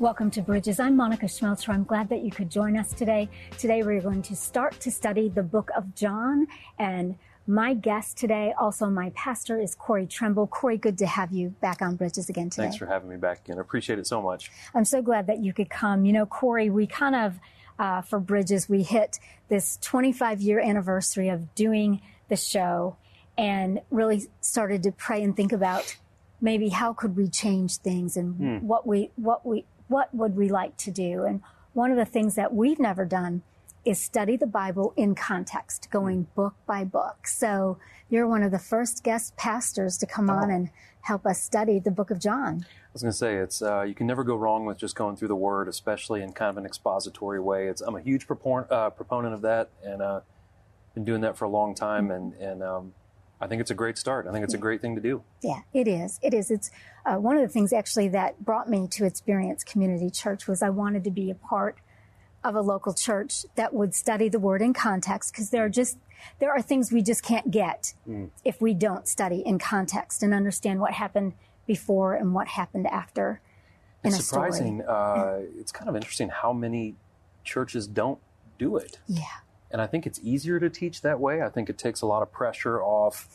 Welcome to Bridges. I'm Monica Schmelzer. I'm glad that you could join us today. Today we're going to start to study the book of John and my guest today, also my pastor, is Corey Trimble. Corey, good to have you back on Bridges again today. Thanks for having me back again. I appreciate it so much. I'm so glad that you could come. You know, Corey, we kind of, uh, for Bridges, we hit this 25 year anniversary of doing the show and really started to pray and think about maybe how could we change things and hmm. what we, what we, what would we like to do? And one of the things that we've never done is study the Bible in context, going book by book. So you're one of the first guest pastors to come oh. on and help us study the book of John. I was going to say it's uh, you can never go wrong with just going through the Word, especially in kind of an expository way. It's I'm a huge propor- uh, proponent of that, and uh, been doing that for a long time, and and um, I think it's a great start. I think it's a great thing to do. Yeah, it is. It is. It's uh, one of the things actually that brought me to Experience Community Church was I wanted to be a part of a local church that would study the word in context because there are just there are things we just can't get mm. if we don't study in context and understand what happened before and what happened after. It's surprising. Uh, it's kind of interesting how many churches don't do it. Yeah. And I think it's easier to teach that way. I think it takes a lot of pressure off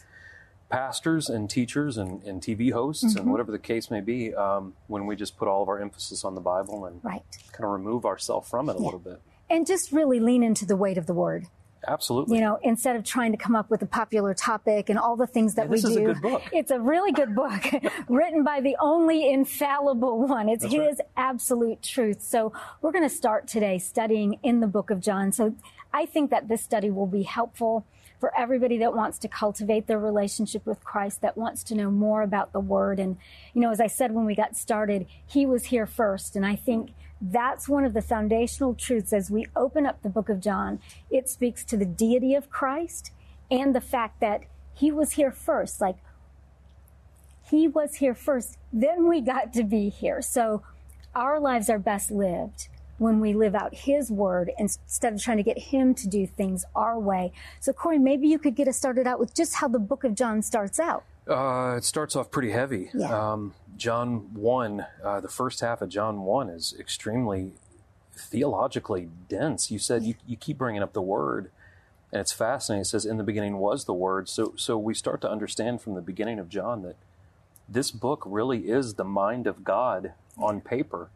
pastors and teachers and, and TV hosts mm-hmm. and whatever the case may be um, when we just put all of our emphasis on the Bible and right. kind of remove ourselves from it a little bit. And just really lean into the weight of the word. Absolutely. You know, instead of trying to come up with a popular topic and all the things that yeah, we do. A it's a really good book written by the only infallible one. It's That's his right. absolute truth. So we're going to start today studying in the book of John. So I think that this study will be helpful for everybody that wants to cultivate their relationship with Christ, that wants to know more about the Word. And, you know, as I said when we got started, He was here first. And I think that's one of the foundational truths as we open up the book of John. It speaks to the deity of Christ and the fact that He was here first. Like, He was here first, then we got to be here. So, our lives are best lived when we live out His word instead of trying to get Him to do things our way. So, Corey, maybe you could get us started out with just how the book of John starts out. Uh, it starts off pretty heavy. Yeah. Um, John 1, uh, the first half of John 1 is extremely theologically dense. You said you, you keep bringing up the word, and it's fascinating. It says, In the beginning was the word. So, so we start to understand from the beginning of John that this book really is the mind of God on paper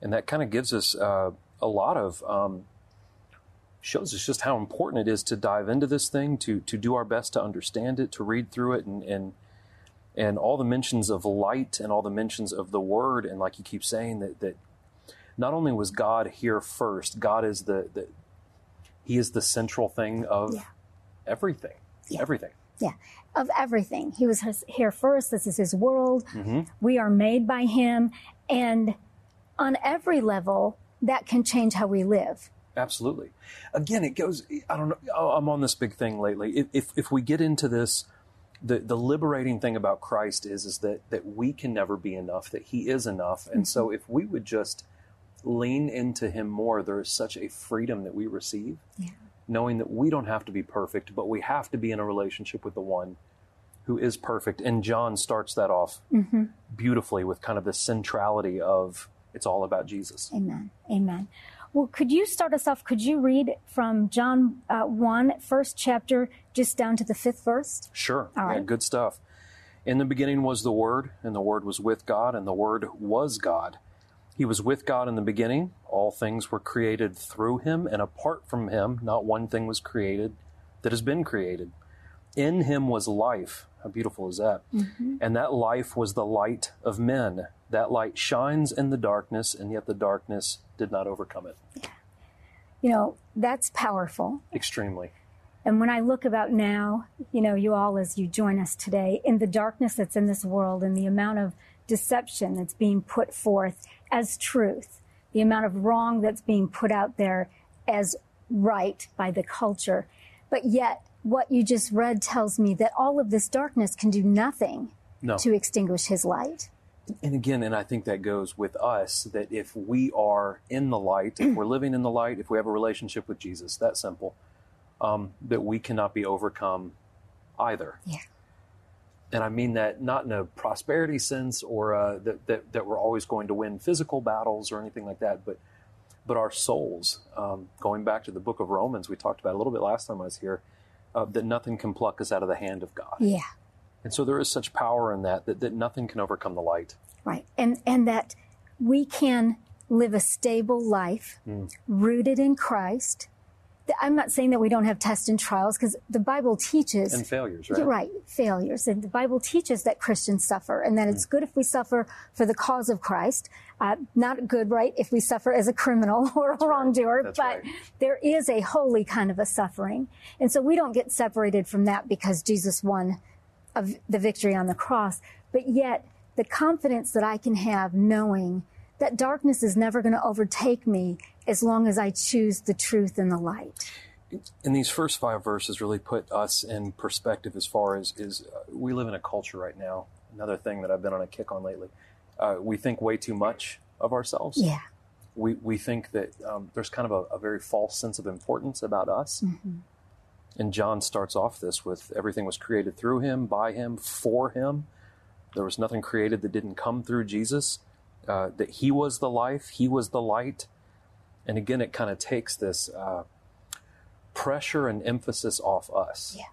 and that kind of gives us uh, a lot of um, shows us just how important it is to dive into this thing, to to do our best to understand it, to read through it, and and and all the mentions of light and all the mentions of the Word, and like you keep saying that that not only was God here first, God is the the He is the central thing of yeah. everything, yeah. everything. Yeah, of everything. He was here first. This is His world. Mm-hmm. We are made by Him, and on every level, that can change how we live. Absolutely. Again, it goes, I don't know, I'm on this big thing lately. If, if we get into this, the, the liberating thing about Christ is, is that, that we can never be enough, that He is enough. And mm-hmm. so if we would just lean into Him more, there is such a freedom that we receive, yeah. knowing that we don't have to be perfect, but we have to be in a relationship with the one who is perfect. And John starts that off mm-hmm. beautifully with kind of the centrality of it's all about Jesus. Amen. Amen. Well, could you start us off? Could you read from John uh, 1, first chapter, just down to the fifth verse? Sure. All right. Yeah, good stuff. In the beginning was the Word, and the Word was with God, and the Word was God. He was with God in the beginning. All things were created through him, and apart from him, not one thing was created that has been created. In him was life. How beautiful is that? Mm-hmm. And that life was the light of men. That light shines in the darkness, and yet the darkness did not overcome it. Yeah. You know, that's powerful. Extremely. And when I look about now, you know, you all as you join us today, in the darkness that's in this world and the amount of deception that's being put forth as truth, the amount of wrong that's being put out there as right by the culture. But yet, what you just read tells me that all of this darkness can do nothing no. to extinguish his light and again, and I think that goes with us that if we are in the light, if we're living in the light, if we have a relationship with Jesus, that simple, um, that we cannot be overcome either. Yeah. and I mean that not in a prosperity sense or uh, that, that, that we're always going to win physical battles or anything like that, but but our souls. Um, going back to the book of Romans, we talked about a little bit last time I was here, uh, that nothing can pluck us out of the hand of God. Yeah. And so there is such power in that, that that nothing can overcome the light. Right. And and that we can live a stable life Mm. rooted in Christ. I'm not saying that we don't have tests and trials because the Bible teaches And failures, right? Right, failures. And the Bible teaches that Christians suffer and that it's Mm. good if we suffer for the cause of Christ. Uh, not good, right, if we suffer as a criminal or a wrongdoer, That's but right. there is a holy kind of a suffering. And so we don't get separated from that because Jesus won of the victory on the cross. But yet, the confidence that I can have knowing that darkness is never going to overtake me as long as I choose the truth and the light. And these first five verses really put us in perspective as far as is uh, we live in a culture right now. Another thing that I've been on a kick on lately. Uh, we think way too much of ourselves. Yeah. We we think that um, there's kind of a, a very false sense of importance about us. And John starts off this with everything was created through him, by him, for him. There was nothing created that didn't come through Jesus. Uh, that he was the life, he was the light. And again, it kind of takes this uh, pressure and emphasis off us Yeah.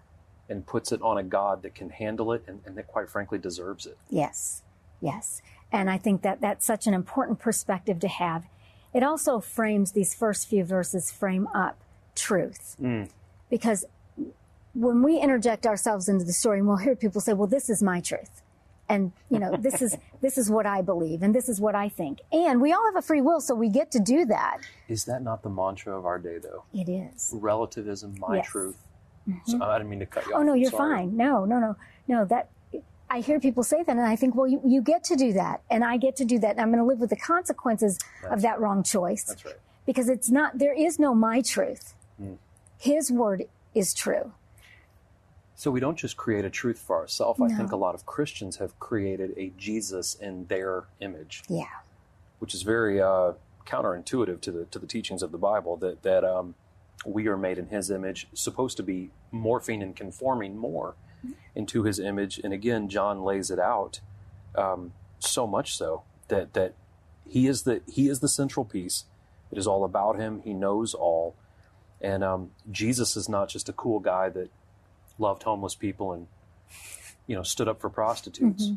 and puts it on a God that can handle it and, and that, quite frankly, deserves it. Yes, yes. And I think that that's such an important perspective to have. It also frames these first few verses frame up truth. Because when we interject ourselves into the story, and we'll hear people say, well, this is my truth. And, you know, this is, this is what I believe and this is what I think. And we all have a free will, so we get to do that. Is that not the mantra of our day, though? It is. Relativism, my Yes. Mm-hmm. truth. So, I didn't mean to cut you off. Oh no, you're Sorry. fine. No, no, no, no. That I hear people say that, and I think, well, you, you get to do that, and I get to do that, and I'm going to live with the consequences of that wrong choice. That's right. Because it's not. There is no my truth. Hmm. His word is true. So we don't just create a truth for ourselves. I think a lot of Christians have created a Jesus in their image, Yeah. which is very uh, counterintuitive to the to the teachings of the Bible. That that um, we are made in His image, supposed to be morphing and conforming more into His image. And again, John lays it out um, so much so that that He is the He is the central piece. It is all about Him. He knows all, and um, Jesus is not just a cool guy that loved homeless people and you know stood up for prostitutes.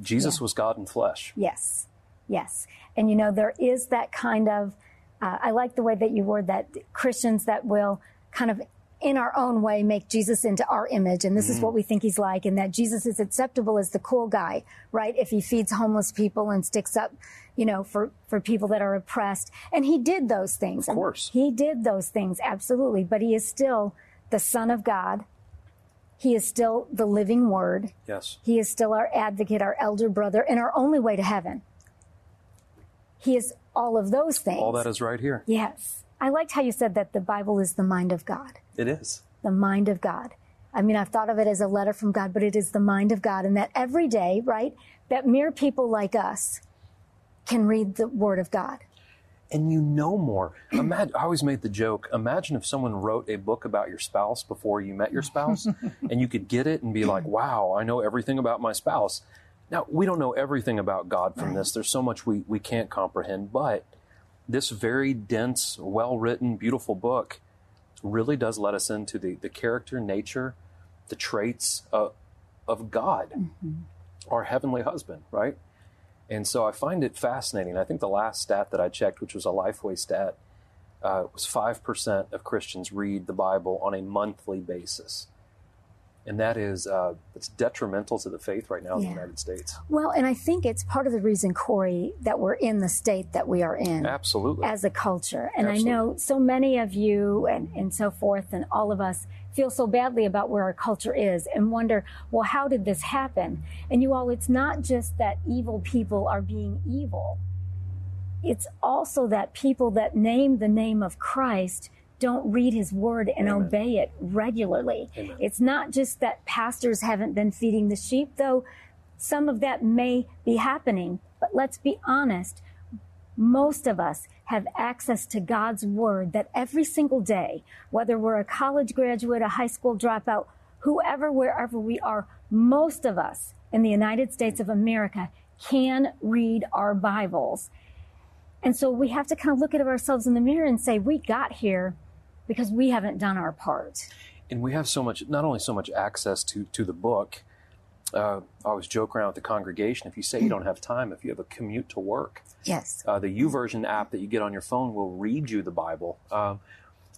Jesus was God in flesh. Yes. Yes. And you know, there is that kind of, uh, I like the way that you word that Christians that will kind of in our own way make Jesus into our image. And this is what we think he's like. And that Jesus is acceptable as the cool guy, right? If he feeds homeless people and sticks up, you know, for, for people that are oppressed. And he did those things. Of course. He did those things. Absolutely. But he is still the son of God. He is still the living word. Yes. He is still our advocate, our elder brother, and our only way to heaven. He is all of those things. All that is right here. Yes. I liked how you said that the Bible is the mind of God. It is. The mind of God. I mean, I've thought of it as a letter from God, but it is the mind of God. And that every day, right, that mere people like us can read the Word of God. And you know more. Imagine, I always made the joke imagine if someone wrote a book about your spouse before you met your spouse, and you could get it and be like, wow, I know everything about my spouse. Now, we don't know everything about God from this. There's so much we, we can't comprehend, but this very dense, well written, beautiful book really does let us into the, the character, nature, the traits of, of God, mm-hmm. our heavenly husband, right? And so I find it fascinating. I think the last stat that I checked, which was a Lifeway stat, uh, was 5% of Christians read the Bible on a monthly basis. And that is, uh, it's detrimental to the faith right now in Yeah. the United States. Well, and I think it's part of the reason, Corey, that we're in the state that we are in. Absolutely. as a culture. And Absolutely. I know so many of you and, and so forth, and all of us feel so badly about where our culture is and wonder, well, how did this happen? And you all, it's not just that evil people are being evil, it's also that people that name the name of Christ don't read his word and Amen. obey it regularly. Amen. It's not just that pastors haven't been feeding the sheep, though some of that may be happening. But let's be honest, most of us have access to God's word that every single day, whether we're a college graduate, a high school dropout, whoever, wherever we are, most of us in the United States of America can read our Bibles. And so we have to kind of look at ourselves in the mirror and say, we got here because we haven't done our part. And we have so much, not only so much access to, to the book, uh, I always joke around with the congregation. If you say you don't have time, if you have a commute to work, Yes. uh, the YouVersion app that you get on your phone will read you the Bible. Um,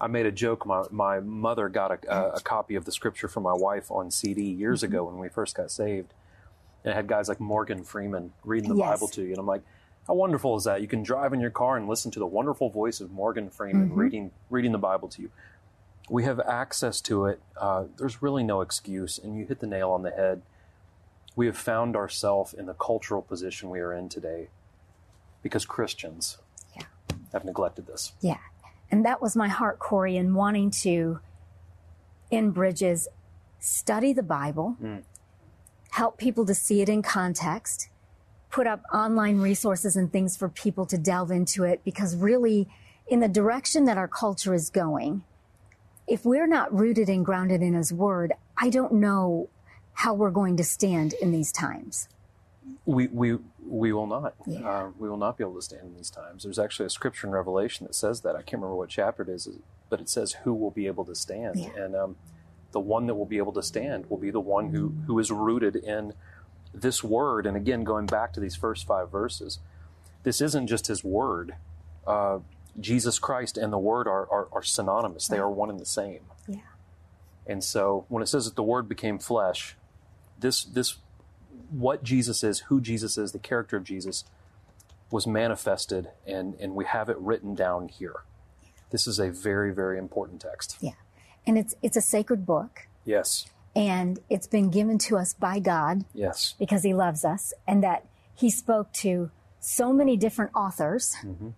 I made a joke. My, my mother got a, a, a copy of the scripture for my wife on CD years ago when we first got saved. And it had guys like Morgan Freeman reading the Yes. Bible to you. And I'm like, how wonderful is that? You can drive in your car and listen to the wonderful voice of Morgan Freeman reading, reading the Bible to you. We have access to it. Uh, there's really no excuse. And you hit the nail on the head. We have found ourselves in the cultural position we are in today because Christians Yeah. have neglected this. Yeah. And that was my heart, Corey, in wanting to, in Bridges, study the Bible, help people to see it in context, put up online resources and things for people to delve into it, because really, in the direction that our culture is going, if we're not rooted and grounded in His Word, I don't know how we're going to stand in these times. We we we will not. Yeah. Uh, we will not be able to stand in these times. There's actually a scripture in Revelation that says that. I can't remember what chapter it is, but it says who will be able to stand, Yeah. and um, the one that will be able to stand will be the one who who is rooted in this word. And again, going back to these first five verses, this isn't just His word. Uh, Jesus Christ and the Word are, are, are synonymous. They are one and the same. Yeah. And so when it says that the Word became flesh, this this what Jesus is, who Jesus is, the character of Jesus was manifested and, and we have it written down here. This is a very, very important text. Yeah. And it's it's a sacred book Yes. And it's been given to us by God Yes. because he loves us and that he spoke to so many different authors mm-hmm.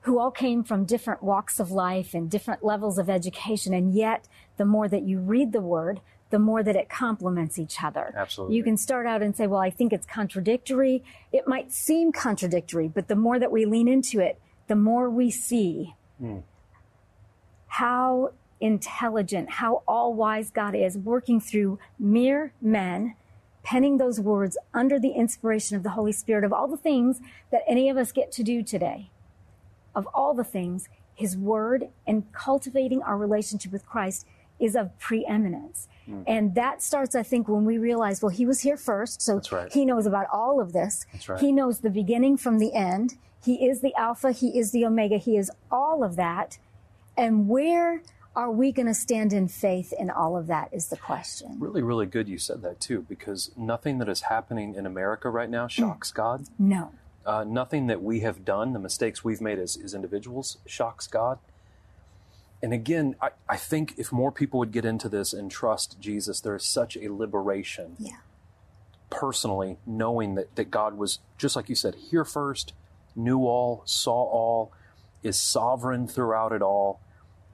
who all came from different walks of life and different levels of education. And yet the more that you read the word the more that it complements each other. Absolutely. you can start out and say well i think it's contradictory. It might seem contradictory but the more that we lean into it the more we see hmm. how intelligent, how all wise God is, working through mere men, penning those words under the inspiration of the Holy Spirit of all the things that any of us get to do today. Of all the things, His Word and cultivating our relationship with Christ is of preeminence. Hmm. And that starts, I think, when we realize, well, He was here first, so That's right. He knows about all of this. That's right. He knows the beginning from the end. He is the Alpha, He is the Omega, He is all of that. And where are we going to stand in faith in all of that is the question. Really, really good you said that too, because nothing that is happening in America right now shocks God. No. Uh, nothing that we have done, the mistakes we've made as, as individuals, shocks God. And again, I, I think if more people would get into this and trust Jesus, there is such a liberation Yeah. personally, knowing that, that God was, just like you said, here first, knew all, saw all, is sovereign throughout it all.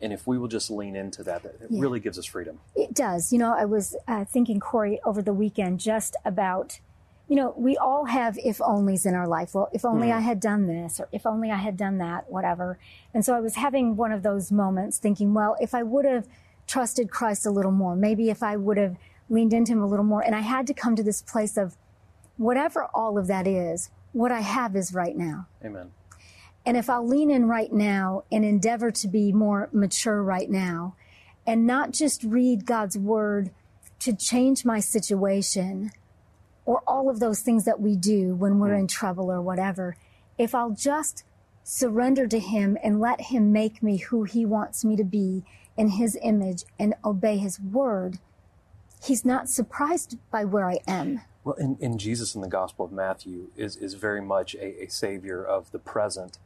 And if we will just lean into that, that it Yeah. really gives us freedom. It does. You know, I was uh, thinking, Corey, over the weekend just about, you know, we all have if onlys in our life. Well, if only I had done this, or if only I had done that, whatever. And so I was having one of those moments thinking, well, if I would have trusted Christ a little more, maybe if I would have leaned into him a little more. And I had to come to this place of whatever all of that is, what I have is right now. Amen. And if I'll lean in right now and endeavor to be more mature right now and not just read God's word to change my situation or all of those things that we do when we're in mm. trouble or whatever, if I'll just surrender to Him and let Him make me who He wants me to be in His image and obey His word, He's not surprised by where I am. Well, in, in Jesus in the Gospel of Matthew is, is very much a, a savior of the present.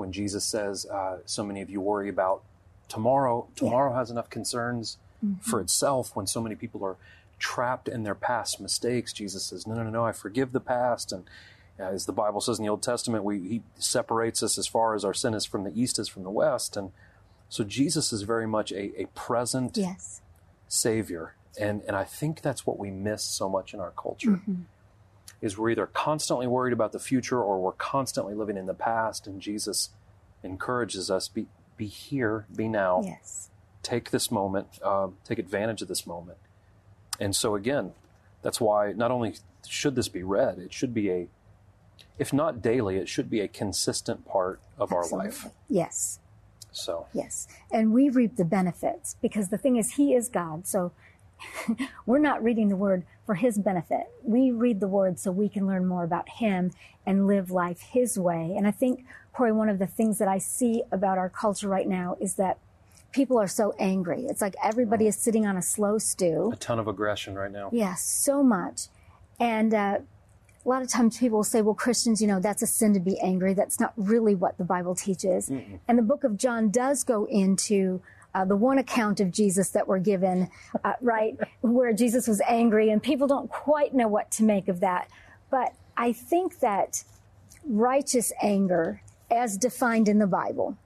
When Jesus says, uh, so many of you worry about tomorrow, tomorrow has enough concerns for itself. When so many people are trapped in their past mistakes, Jesus says, no, no, no, no, I forgive the past. And uh, as the Bible says in the Old Testament, we, he separates us as far as our sin is from the east is from the west. And so Jesus is very much a, a present Yes. savior and and i think that's what we miss so much in our culture is we're either constantly worried about the future or we're constantly living in the past and jesus encourages us be be here be now Yes. take this moment um, take advantage of this moment And so again, that's why not only should this be read, it should be a, if not daily, it should be a consistent part of Absolutely. our life. Yes. So Yes. And we reap the benefits because the thing is, He is God. So we're not reading the Word for His benefit. We read the Word so we can learn more about Him and live life His way. And I think, Corey, one of the things that I see about our culture right now is that people are so angry. It's like everybody is sitting on a slow stew. a ton of aggression right now. Yes, so much. And uh, a lot of times people will say, well, Christians, you know, that's a sin to be angry. That's not really what the Bible teaches. And the book of John does go into uh, the one account of Jesus that we're given, uh, right, where Jesus was angry, and people don't quite know what to make of that. But I think that righteous anger, as defined in the Bible,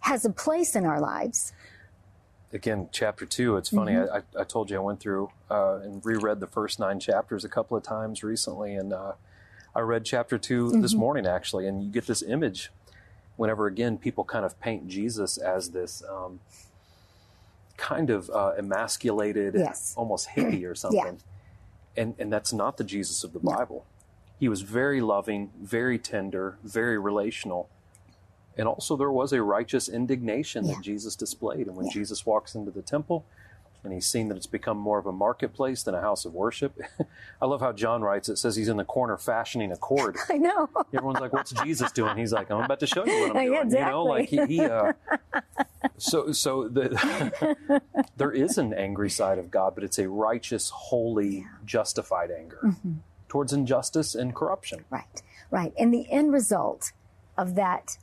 has a place in our lives. Again, chapter two. It's funny. Mm-hmm. I, I told you I went through uh, and reread the first nine chapters a couple of times recently, and uh, I read chapter 2 this Mm-hmm. morning actually. And you get this image whenever again people kind of paint Jesus as this um, kind of uh, emasculated, Yes. almost hippie or something, and and that's not the Jesus of the Bible. He was very loving, very tender, very relational. And also, there was a righteous indignation Yeah. that Jesus displayed. And when Yeah. Jesus walks into the temple and he's seen that it's become more of a marketplace than a house of worship, I love how John writes it says he's in the corner fashioning a cord. I know. Everyone's like, "What's Jesus doing?" He's like, "I'm about to show you what I'm Yeah, doing." You know, like he. he uh, so, so the, there is an angry side of God, but it's a righteous, holy, justified anger Mm-hmm. towards injustice and corruption. Right, right. And the end result of that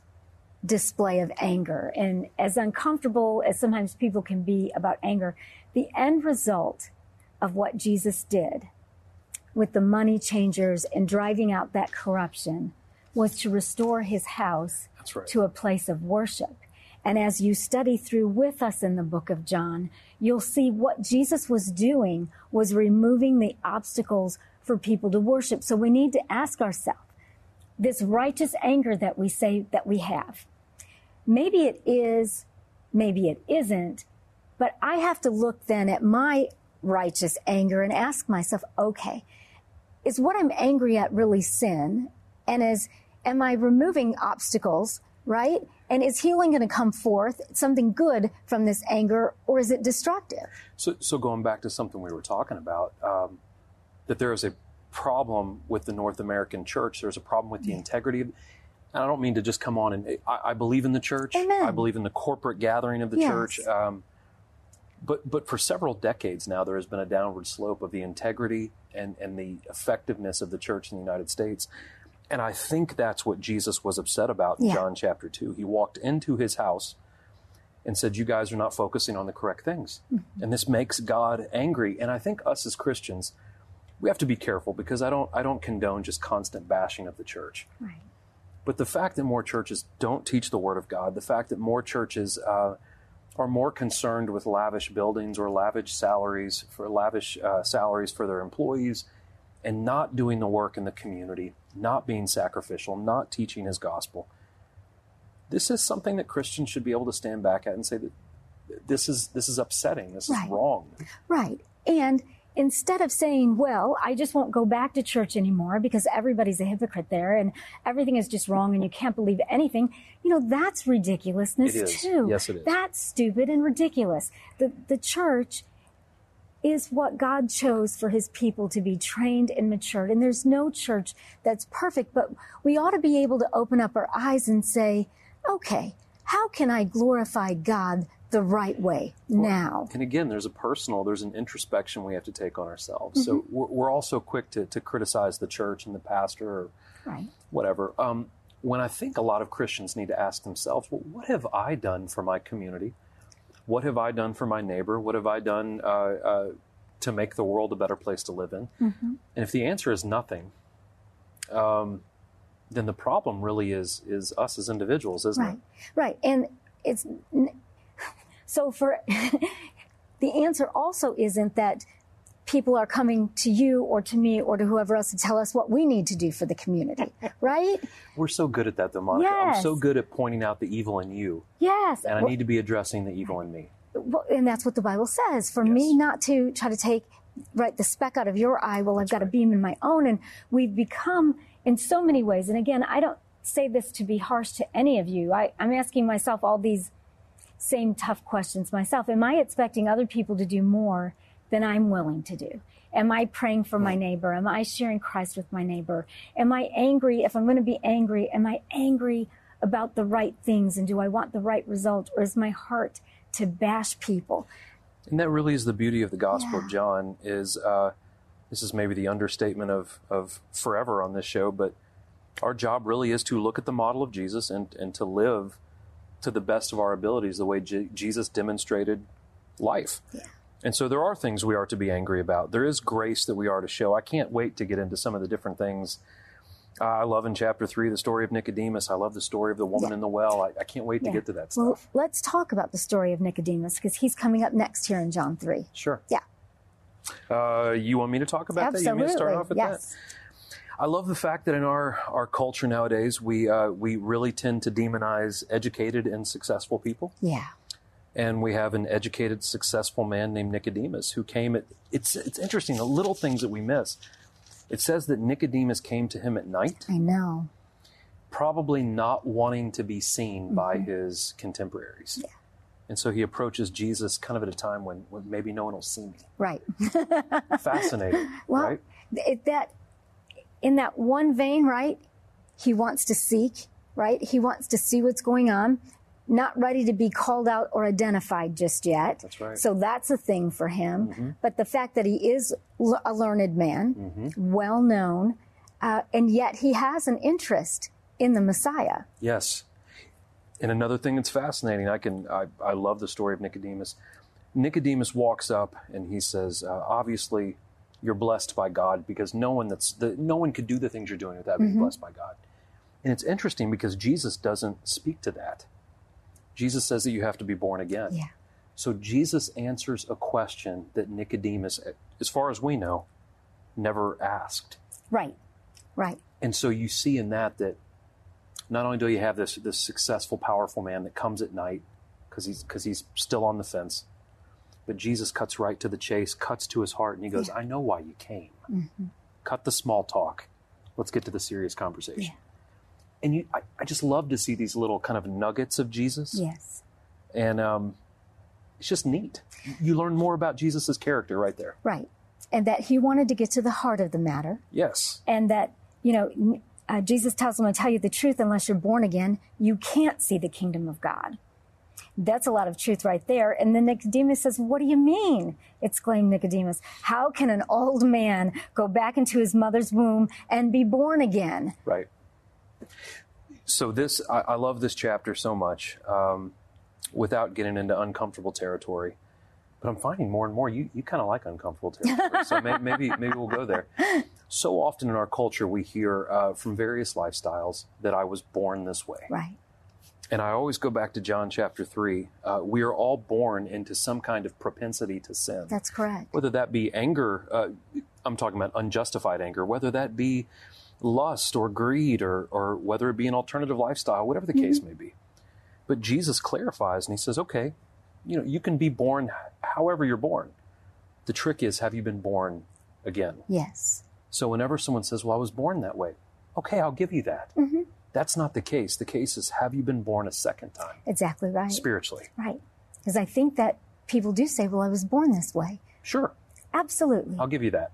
display of anger, and as uncomfortable as sometimes people can be about anger, the end result of what Jesus did with the money changers and driving out that corruption was to restore his house right. to a place of worship. And as you study through with us in the book of John, you'll see what Jesus was doing was removing the obstacles for people to worship. So we need to ask ourselves this righteous anger that we say that we have. Maybe it is, maybe it isn't, but I have to look then at my righteous anger and ask myself, okay, is what I'm angry at really sin? And is, am I removing obstacles, right? And is healing going to come forth, something good from this anger, or is it destructive? So, so going back to something we were talking about, um, that there is a problem with the North American church. There's a problem with the integrity. Of, and I don't mean to just come on and I, I believe in the church. Amen. I believe in the corporate gathering of the Yes. church. Um, but but for several decades now, there has been a downward slope of the integrity and and the effectiveness of the church in the United States. And I think that's what Jesus was upset about in Yeah. John chapter two. He walked into his house and said, You guys are not focusing on the correct things. And this makes God angry. And I think us as Christians, we have to be careful because I don't I don't condone just constant bashing of the church. Right. But the fact that more churches don't teach the Word of God, the fact that more churches uh, are more concerned with lavish buildings or lavish salaries for lavish uh, salaries for their employees, and not doing the work in the community, not being sacrificial, not teaching His gospel. This is something that Christians should be able to stand back at and say that this is this is upsetting. This Right. is wrong. Right. And instead of saying, well, I just won't go back to church anymore because everybody's a hypocrite there and everything is just wrong and you can't believe anything, you know, that's ridiculousness too. Yes, it is. That's stupid and ridiculous. The, the church is what God chose for his people to be trained and matured. And there's no church that's perfect, but we ought to be able to open up our eyes and say, okay, how can I glorify God the right way now? And again, there's a personal, there's an introspection we have to take on ourselves. So we're, we're also quick to, to criticize the church and the pastor or Right. whatever. Um, when I think a lot of Christians need to ask themselves, well, what have I done for my community? What have I done for my neighbor? What have I done uh, uh, to make the world a better place to live in? And if the answer is nothing, um, then the problem really is is us as individuals, isn't Right, right. And it's so for the answer also isn't that people are coming to you or to me or to whoever else to tell us what we need to do for the community, right? We're so good at that, though, Monica. I'm so good at pointing out the evil in you, Yes. and I Well, need to be addressing the evil in me. well, and that's what the Bible says for me not to try to take right the speck out of your eye well i've got a beam in my own and we've become in so many ways and again i don't say this to be harsh to any of you I, i'm asking myself all these same tough questions myself. Am i expecting other people to do more than i'm willing to do? Am i praying for my neighbor? Am i sharing christ with my neighbor? Am i angry? If i'm going to be angry am i angry about the right things and do i want the right result or is my heart to bash people? And that really is the beauty of the Gospel Yeah. of John. Is uh, this is maybe the understatement of of forever on this show, but our job really is to look at the model of Jesus and and to live to the best of our abilities the way Je- Jesus demonstrated life. Yeah. And so there are things we are to be angry about. There is grace that we are to show. I can't wait to get into some of the different things. Uh, I love in chapter three the story of Nicodemus. I love the story of the woman Yeah. in the well. I, I can't wait to get to that well stuff. let's talk about the story of nicodemus because he's coming up next here in john 3 Sure. yeah Uh, you want me to talk about that? You want me absolutely to start off with that? I love the fact that in our, our culture nowadays, we, uh, we really tend to demonize educated and successful people. yeah And we have an educated, successful man named Nicodemus who came at, it's, it's interesting, the little things that we miss. It says that Nicodemus came to him at night, i know probably not wanting to be seen by his contemporaries. Yeah. And so he approaches Jesus kind of at a time when, when maybe no one will see me. right Fascinating, Well, right? it, that in that one vein, right? He wants to seek, right? He wants to see what's going on, not ready to be called out or identified just yet. That's right. So that's a thing for him. Mm-hmm. But the fact that he is l- a learned man, Mm-hmm. well known, uh, and yet he has an interest in the Messiah. Yes. And another thing that's fascinating, I can I, I love the story of Nicodemus. Nicodemus walks up and he says, uh, "Obviously, you're blessed by God because no one that's the, no one could do the things you're doing without being mm-hmm. blessed by God." And it's interesting because Jesus doesn't speak to that. Jesus says that you have to be born again. Yeah. So Jesus answers a question that Nicodemus, as far as we know, never asked. Right. Right. And so you see in that that not only do you have this this successful, powerful man that comes at night because he's because he's still on the fence, but Jesus cuts right to the chase, cuts to his heart, and he goes, "I know why you came. Cut the small talk. Let's get to the serious conversation." Yeah. And you, I, I just love to see these little kind of nuggets of Jesus, Yes. and um, it's just neat. You learn more about Jesus's character right there. Right. And that he wanted to get to the heart of the matter. Yes, and that you know uh, jesus tells them i tell you the truth unless you're born again you can't see the kingdom of god that's a lot of truth right there and then nicodemus says what do you mean exclaimed nicodemus how can an old man go back into his mother's womb and be born again Right. So this, I, I love this chapter so much, um, without getting into uncomfortable territory. But I'm finding more and more you, you kind of like uncomfortable territory. so may, maybe maybe we'll go there. So often in our culture, we hear uh, from various lifestyles that I was born this way, right and I always go back to John chapter three. Uh, we are all born into some kind of propensity to sin that's correct whether that be anger, uh, I'm talking about unjustified anger, whether that be lust or greed or, or whether it be an alternative lifestyle, whatever the case may be. But Jesus clarifies and he says, okay, you know, you can be born however you're born. The trick is, have you been born again? yes So whenever someone says, well, I was born that way, okay, I'll give you that. That's not the case. The case is, have you been born a second time exactly right spiritually? right because i think that people do say well i was born this way Sure, absolutely I'll give you that.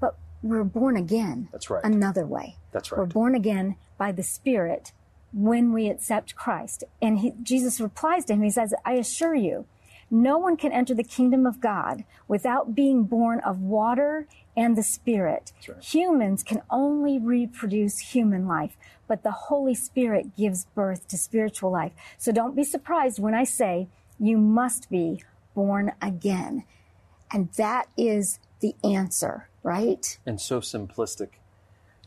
but we're born again That's right. another way That's right. We're born again by the Spirit when we accept Christ. And he, Jesus replies to him, He says, I assure you, no one can enter the kingdom of God without being born of water and the Spirit. right. Humans can only reproduce human life, but the Holy Spirit gives birth to spiritual life. So don't be surprised when I say you must be born again. And that is the answer, right? and so simplistic.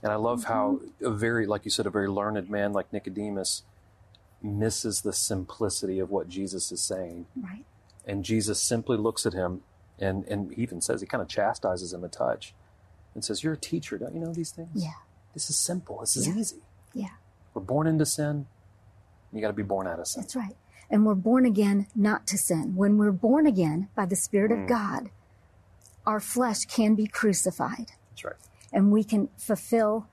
And I love how mm-hmm. a very, like you said, a very learned man like Nicodemus misses the simplicity of what Jesus is saying. Right. And Jesus simply looks at him and, and he even says, he kind of chastises him a touch and says, You're a teacher, don't you know these things? Yeah. This is simple. This is Yeah. easy. Yeah. We're born into sin. You got to be born out of sin. That's right. And we're born again not to sin. When we're born again by the Spirit Mm. of God, our flesh can be crucified. That's right. And we can fulfill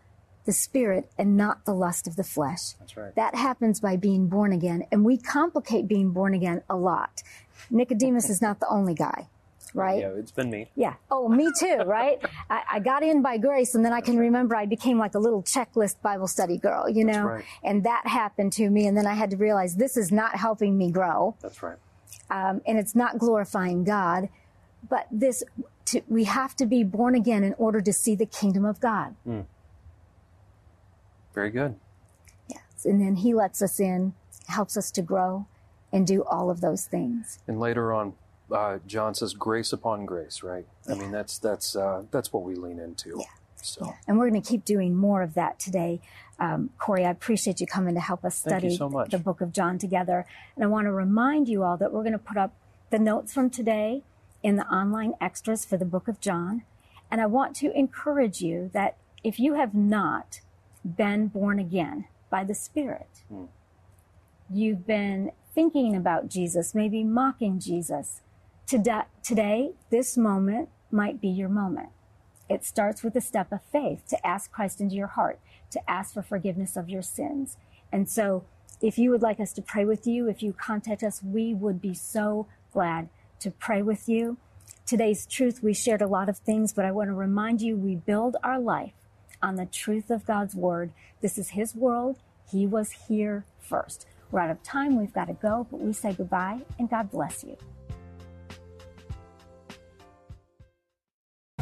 the spirit and not the lust of the flesh. That's right. That happens by being born again. And we complicate being born again a lot. Nicodemus is not the only guy, right? Yeah, it's been me. Yeah. Oh, me too, right? I, I, got in by grace, and then I can remember I became like a little checklist Bible study girl, you know? right. And that happened to me, and then I had to realize this is not helping me grow, That's right. um, and it's not glorifying God. But this, to, we have to be born again in order to see the kingdom of God. Very good. Yes. And then He lets us in, helps us to grow, and do all of those things. And later on, uh, John says, "Grace upon grace." Right. I mean, that's that's uh, that's what we lean into. Yeah. So And we're going to keep doing more of that today. Um, Corey, I appreciate you coming to help us study so much. the book of John together. And I want to remind you all that we're going to put up the notes from today in the online extras for the book of John. And I want to encourage you that if you have not been born again by the Spirit, Hmm. you've been thinking about Jesus, maybe mocking Jesus. Today, this moment might be your moment. It starts with a step of faith to ask Christ into your heart, to ask for forgiveness of your sins. And so, if you would like us to pray with you, if you contact us, we would be so glad to pray with you. Today's truth, we shared a lot of things, but I want to remind you we build our life on the truth of God's word. This is His world. He was here first. We're out of time. We've got to go, but we say goodbye and God bless you.